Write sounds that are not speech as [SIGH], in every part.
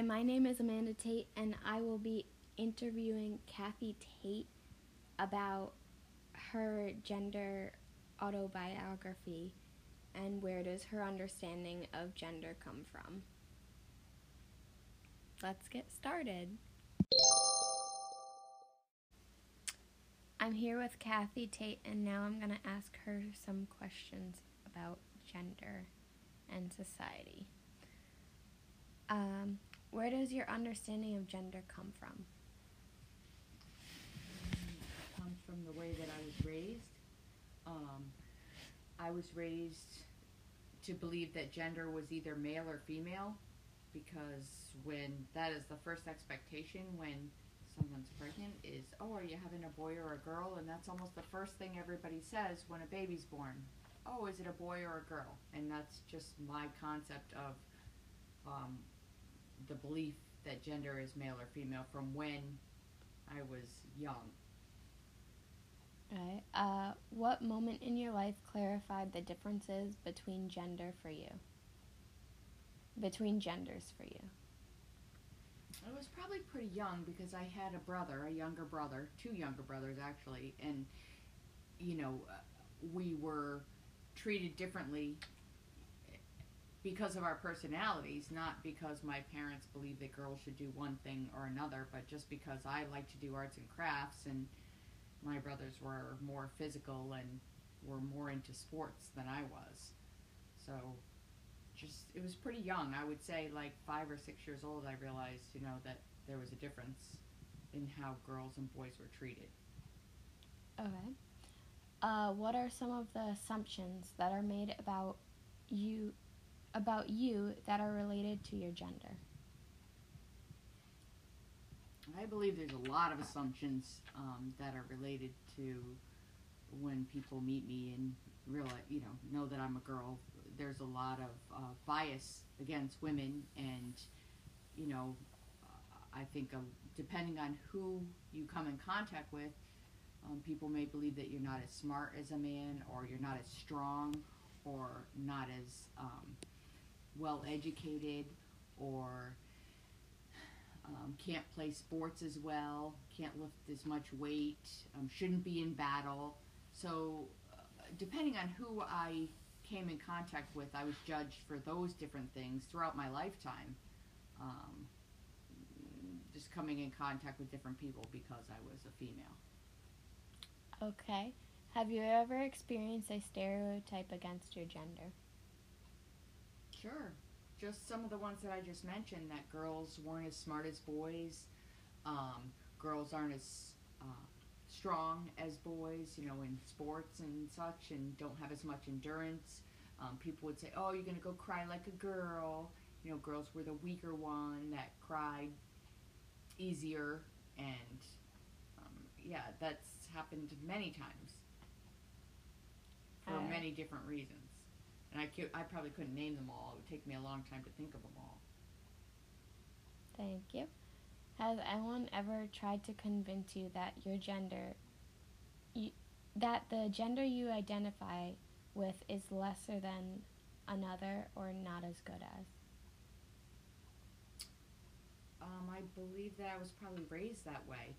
Hi, my name is Amanda Tate, and I will be interviewing Kathy Tate about her gender autobiography and where does her understanding of gender come from. Let's get started. I'm here with Kathy Tate, and now I'm going to ask her some questions about gender and society. Um, where does your understanding of gender come from? It comes from the way that I was raised. Um, I was raised to believe that gender was either male or female because when that is the first expectation when someone's pregnant is, oh, are you having a boy or a girl? And that's almost the first thing everybody says when a baby's born. Oh, is it a boy or a girl? And that's just my concept of um, the belief that gender is male or female from when I was young. Right. Uh, what moment in your life clarified the differences between gender for you? Between genders for you? I was probably pretty young because I had a brother, a younger brother, two younger brothers actually, and you know, uh, we were treated differently because of our personalities, not because my parents believed that girls should do one thing or another, but just because I like to do arts and crafts and my brothers were more physical and were more into sports than I was. So just it was pretty young. I would say like 5 or 6 years old I realized, you know, that there was a difference in how girls and boys were treated. Okay. Uh, what are some of the assumptions that are made about you about you that are related to your gender? I believe there's a lot of assumptions um, that are related to when people meet me and realize, you know, know that I'm a girl. There's a lot of uh, bias against women, and you know, I think um, depending on who you come in contact with, um, people may believe that you're not as smart as a man, or you're not as strong, or not as um, well educated, or um, can't play sports as well, can't lift as much weight, um, shouldn't be in battle. So, uh, depending on who I came in contact with, I was judged for those different things throughout my lifetime. Um, just coming in contact with different people because I was a female. Okay. Have you ever experienced a stereotype against your gender? Sure. Just some of the ones that I just mentioned that girls weren't as smart as boys, um, girls aren't as uh, strong as boys, you know, in sports and such, and don't have as much endurance. Um, people would say, oh, you're going to go cry like a girl. You know, girls were the weaker one that cried easier, and um, yeah, that's happened many times for Uh, many different reasons. And I, cou- I probably couldn't name them all. It would take me a long time to think of them all. Thank you. Has anyone ever tried to convince you that your gender, you, that the gender you identify with is lesser than another or not as good as? Um, I believe that I was probably raised that way.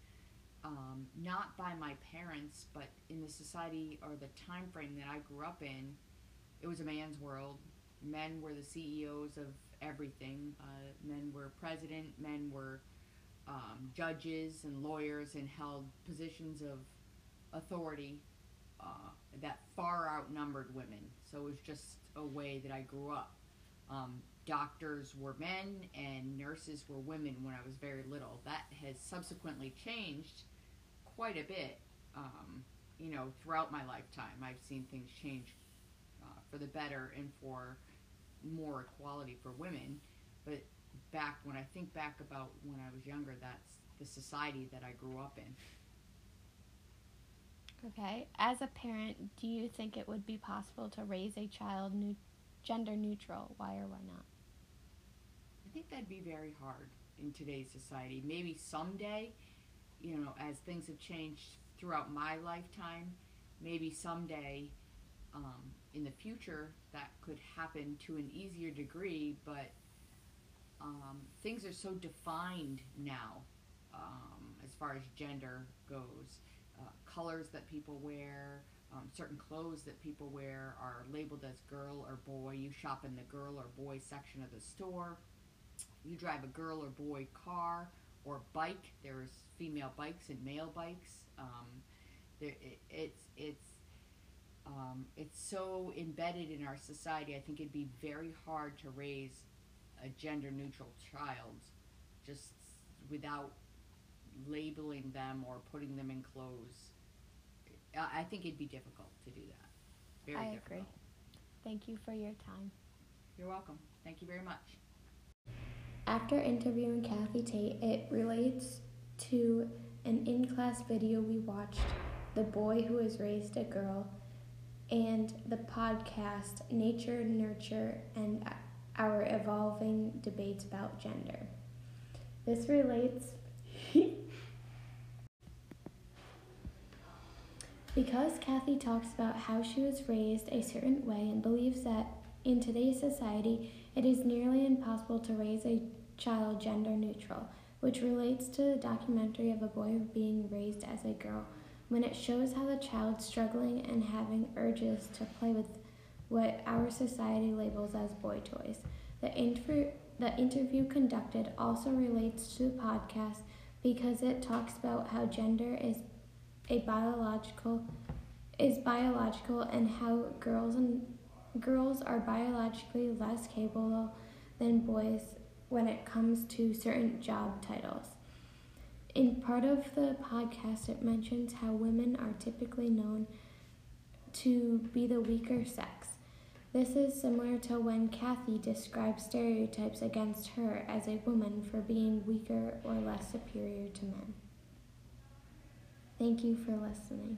Um, not by my parents, but in the society or the time frame that I grew up in, it was a man's world. Men were the CEOs of everything. Uh, men were president. Men were um, judges and lawyers and held positions of authority uh, that far outnumbered women. So it was just a way that I grew up. Um, doctors were men and nurses were women when I was very little. That has subsequently changed quite a bit. Um, you know, throughout my lifetime, I've seen things change for the better and for more equality for women. But back when I think back about when I was younger, that's the society that I grew up in. Okay. As a parent, do you think it would be possible to raise a child new, gender neutral? Why or why not? I think that'd be very hard in today's society. Maybe someday, you know, as things have changed throughout my lifetime, maybe someday um, in the future that could happen to an easier degree, but um, things are so defined now um, as far as gender goes. Uh, colors that people wear, um, certain clothes that people wear are labeled as girl or boy. You shop in the girl or boy section of the store. You drive a girl or boy car or bike. There's female bikes and male bikes. Um, there, it, it's it's um, it's so embedded in our society. I think it'd be very hard to raise a gender neutral child just without labeling them or putting them in clothes. I I think it'd be difficult to do that. Very I difficult. agree. Thank you for your time. You're welcome. Thank you very much. After interviewing Kathy Tate, it relates to an in class video we watched, The Boy Who Was Raised a Girl, and the podcast Nature, Nurture, and Our Evolving Debates About Gender. This relates [LAUGHS] because Kathy talks about how she was raised a certain way and believes that in today's society it is nearly impossible to raise a child gender neutral, which relates to the documentary of a boy being raised as a girl, when it shows how the child struggling and having urges to play with what our society labels as boy toys. The, inter- the interview conducted also relates to the podcast because it talks about how gender is a biological is biological and how girls and girls are biologically less capable than boys when it comes to certain job titles. In part of the podcast, it mentions how women are typically known to be the weaker sex. This is similar to when Kathy describes stereotypes against her as a woman for being weaker or less superior to men. Thank you for listening.